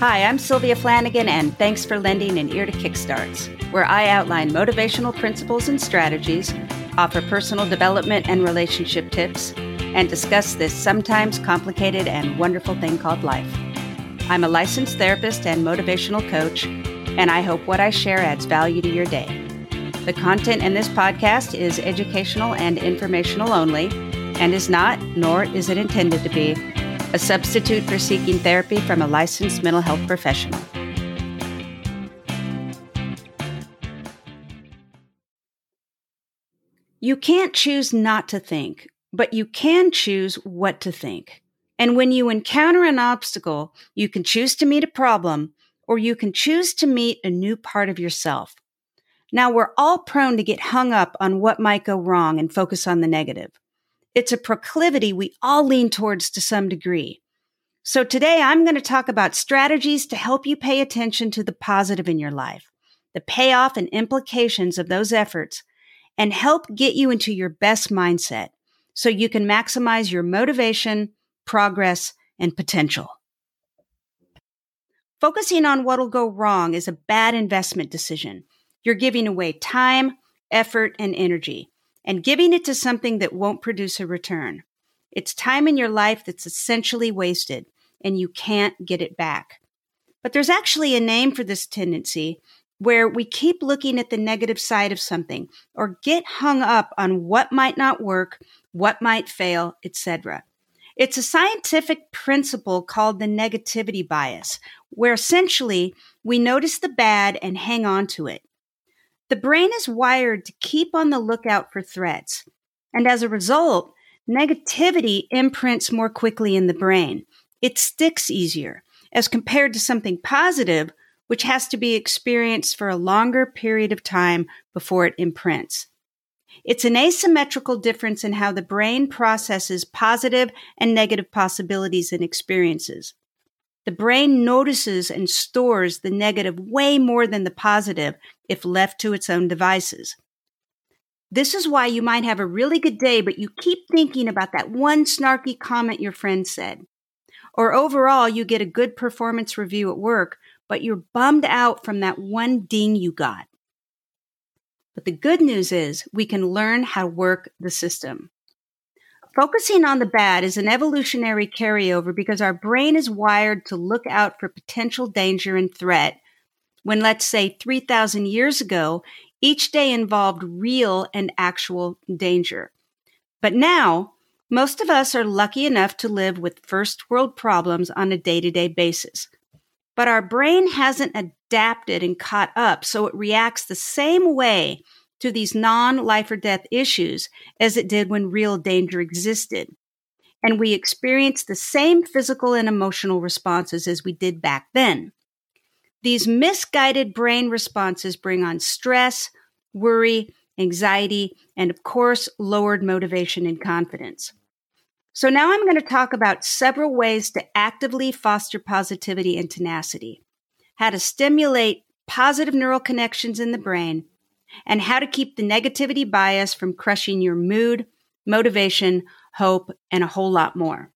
Hi, I'm Sylvia Flanagan, and thanks for lending an ear to Kickstarts, where I outline motivational principles and strategies, offer personal development and relationship tips, and discuss this sometimes complicated and wonderful thing called life. I'm a licensed therapist and motivational coach, and I hope what I share adds value to your day. The content in this podcast is educational and informational only, and is not, nor is it intended to be, a substitute for seeking therapy from a licensed mental health professional. You can't choose not to think, but you can choose what to think. And when you encounter an obstacle, you can choose to meet a problem or you can choose to meet a new part of yourself. Now, we're all prone to get hung up on what might go wrong and focus on the negative. It's a proclivity we all lean towards to some degree. So today I'm going to talk about strategies to help you pay attention to the positive in your life, the payoff and implications of those efforts, and help get you into your best mindset so you can maximize your motivation, progress, and potential. Focusing on what'll go wrong is a bad investment decision. You're giving away time, effort, and energy and giving it to something that won't produce a return. It's time in your life that's essentially wasted and you can't get it back. But there's actually a name for this tendency where we keep looking at the negative side of something or get hung up on what might not work, what might fail, etc. It's a scientific principle called the negativity bias, where essentially we notice the bad and hang on to it. The brain is wired to keep on the lookout for threats. And as a result, negativity imprints more quickly in the brain. It sticks easier as compared to something positive, which has to be experienced for a longer period of time before it imprints. It's an asymmetrical difference in how the brain processes positive and negative possibilities and experiences. The brain notices and stores the negative way more than the positive if left to its own devices. This is why you might have a really good day, but you keep thinking about that one snarky comment your friend said. Or overall, you get a good performance review at work, but you're bummed out from that one ding you got. But the good news is we can learn how to work the system. Focusing on the bad is an evolutionary carryover because our brain is wired to look out for potential danger and threat. When, let's say, 3,000 years ago, each day involved real and actual danger. But now, most of us are lucky enough to live with first world problems on a day to day basis. But our brain hasn't adapted and caught up, so it reacts the same way to these non life or death issues as it did when real danger existed. And we experience the same physical and emotional responses as we did back then. These misguided brain responses bring on stress, worry, anxiety, and of course, lowered motivation and confidence. So now I'm going to talk about several ways to actively foster positivity and tenacity, how to stimulate positive neural connections in the brain, and how to keep the negativity bias from crushing your mood, motivation, hope, and a whole lot more.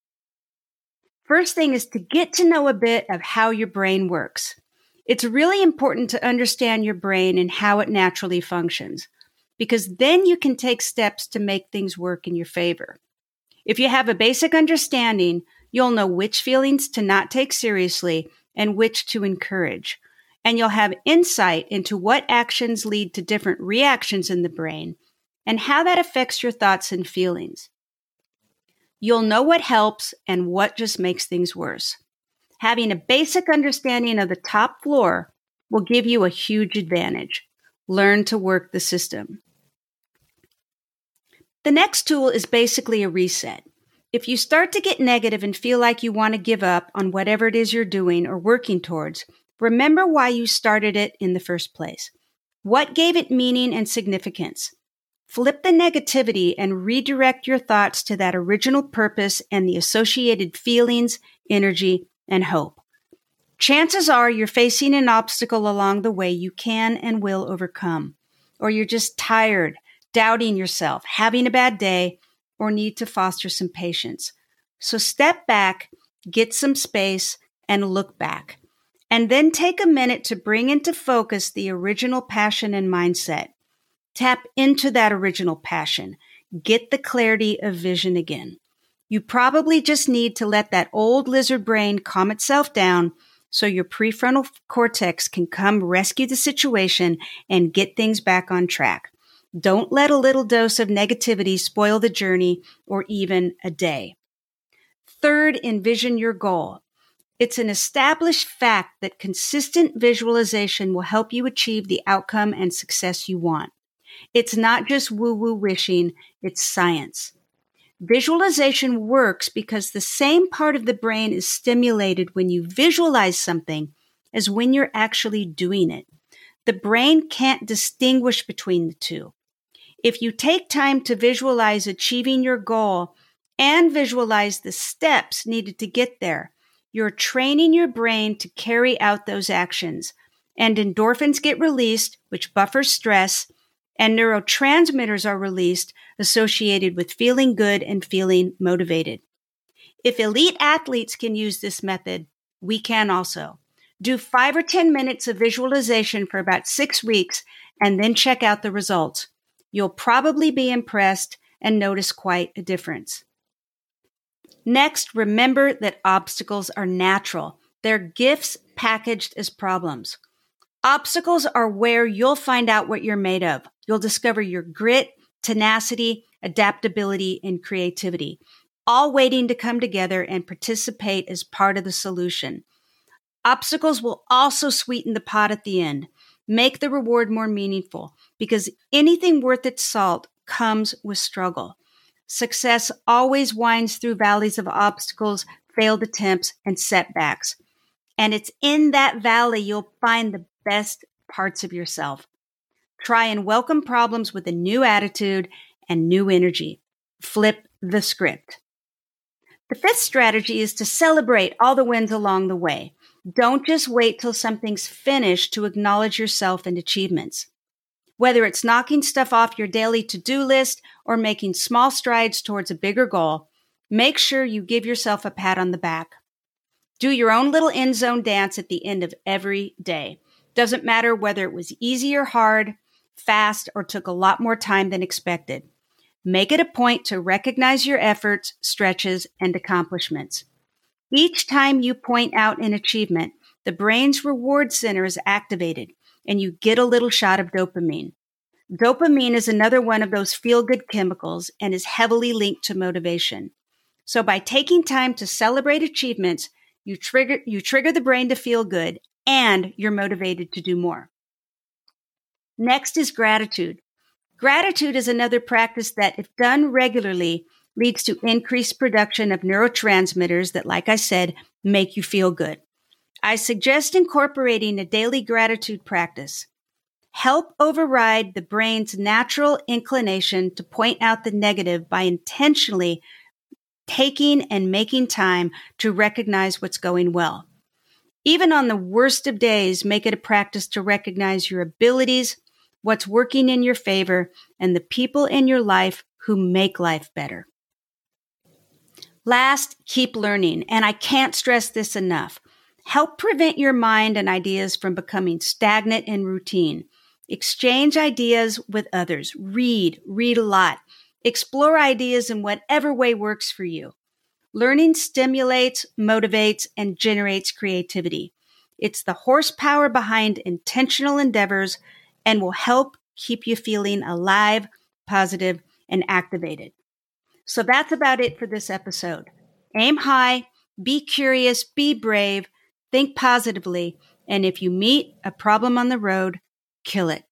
First thing is to get to know a bit of how your brain works. It's really important to understand your brain and how it naturally functions, because then you can take steps to make things work in your favor. If you have a basic understanding, you'll know which feelings to not take seriously and which to encourage and you'll have insight into what actions lead to different reactions in the brain and how that affects your thoughts and feelings. You'll know what helps and what just makes things worse. Having a basic understanding of the top floor will give you a huge advantage. Learn to work the system. The next tool is basically a reset. If you start to get negative and feel like you want to give up on whatever it is you're doing or working towards, Remember why you started it in the first place. What gave it meaning and significance? Flip the negativity and redirect your thoughts to that original purpose and the associated feelings, energy, and hope. Chances are you're facing an obstacle along the way you can and will overcome, or you're just tired, doubting yourself, having a bad day, or need to foster some patience. So step back, get some space, and look back. And then take a minute to bring into focus the original passion and mindset. Tap into that original passion. Get the clarity of vision again. You probably just need to let that old lizard brain calm itself down so your prefrontal cortex can come rescue the situation and get things back on track. Don't let a little dose of negativity spoil the journey or even a day. Third, envision your goal. It's an established fact that consistent visualization will help you achieve the outcome and success you want. It's not just woo woo wishing, it's science. Visualization works because the same part of the brain is stimulated when you visualize something as when you're actually doing it. The brain can't distinguish between the two. If you take time to visualize achieving your goal and visualize the steps needed to get there, you're training your brain to carry out those actions. And endorphins get released, which buffers stress, and neurotransmitters are released associated with feeling good and feeling motivated. If elite athletes can use this method, we can also. Do five or 10 minutes of visualization for about six weeks and then check out the results. You'll probably be impressed and notice quite a difference. Next, remember that obstacles are natural. They're gifts packaged as problems. Obstacles are where you'll find out what you're made of. You'll discover your grit, tenacity, adaptability, and creativity, all waiting to come together and participate as part of the solution. Obstacles will also sweeten the pot at the end make the reward more meaningful because anything worth its salt comes with struggle. Success always winds through valleys of obstacles, failed attempts, and setbacks. And it's in that valley you'll find the best parts of yourself. Try and welcome problems with a new attitude and new energy. Flip the script. The fifth strategy is to celebrate all the wins along the way. Don't just wait till something's finished to acknowledge yourself and achievements. Whether it's knocking stuff off your daily to do list or making small strides towards a bigger goal, make sure you give yourself a pat on the back. Do your own little end zone dance at the end of every day. Doesn't matter whether it was easy or hard, fast, or took a lot more time than expected. Make it a point to recognize your efforts, stretches, and accomplishments. Each time you point out an achievement, the brain's reward center is activated and you get a little shot of dopamine. Dopamine is another one of those feel good chemicals and is heavily linked to motivation. So by taking time to celebrate achievements, you trigger, you trigger the brain to feel good and you're motivated to do more. Next is gratitude. Gratitude is another practice that, if done regularly, leads to increased production of neurotransmitters that, like I said, make you feel good. I suggest incorporating a daily gratitude practice. Help override the brain's natural inclination to point out the negative by intentionally taking and making time to recognize what's going well. Even on the worst of days, make it a practice to recognize your abilities, what's working in your favor, and the people in your life who make life better. Last, keep learning. And I can't stress this enough. Help prevent your mind and ideas from becoming stagnant and routine. Exchange ideas with others. Read, read a lot. Explore ideas in whatever way works for you. Learning stimulates, motivates, and generates creativity. It's the horsepower behind intentional endeavors and will help keep you feeling alive, positive, and activated. So that's about it for this episode. Aim high, be curious, be brave, think positively, and if you meet a problem on the road, kill it.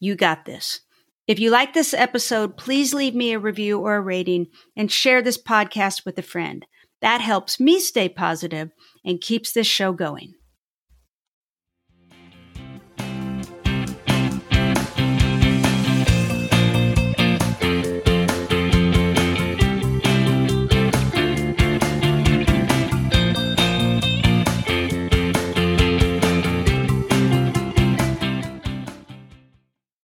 You got this. If you like this episode, please leave me a review or a rating and share this podcast with a friend. That helps me stay positive and keeps this show going.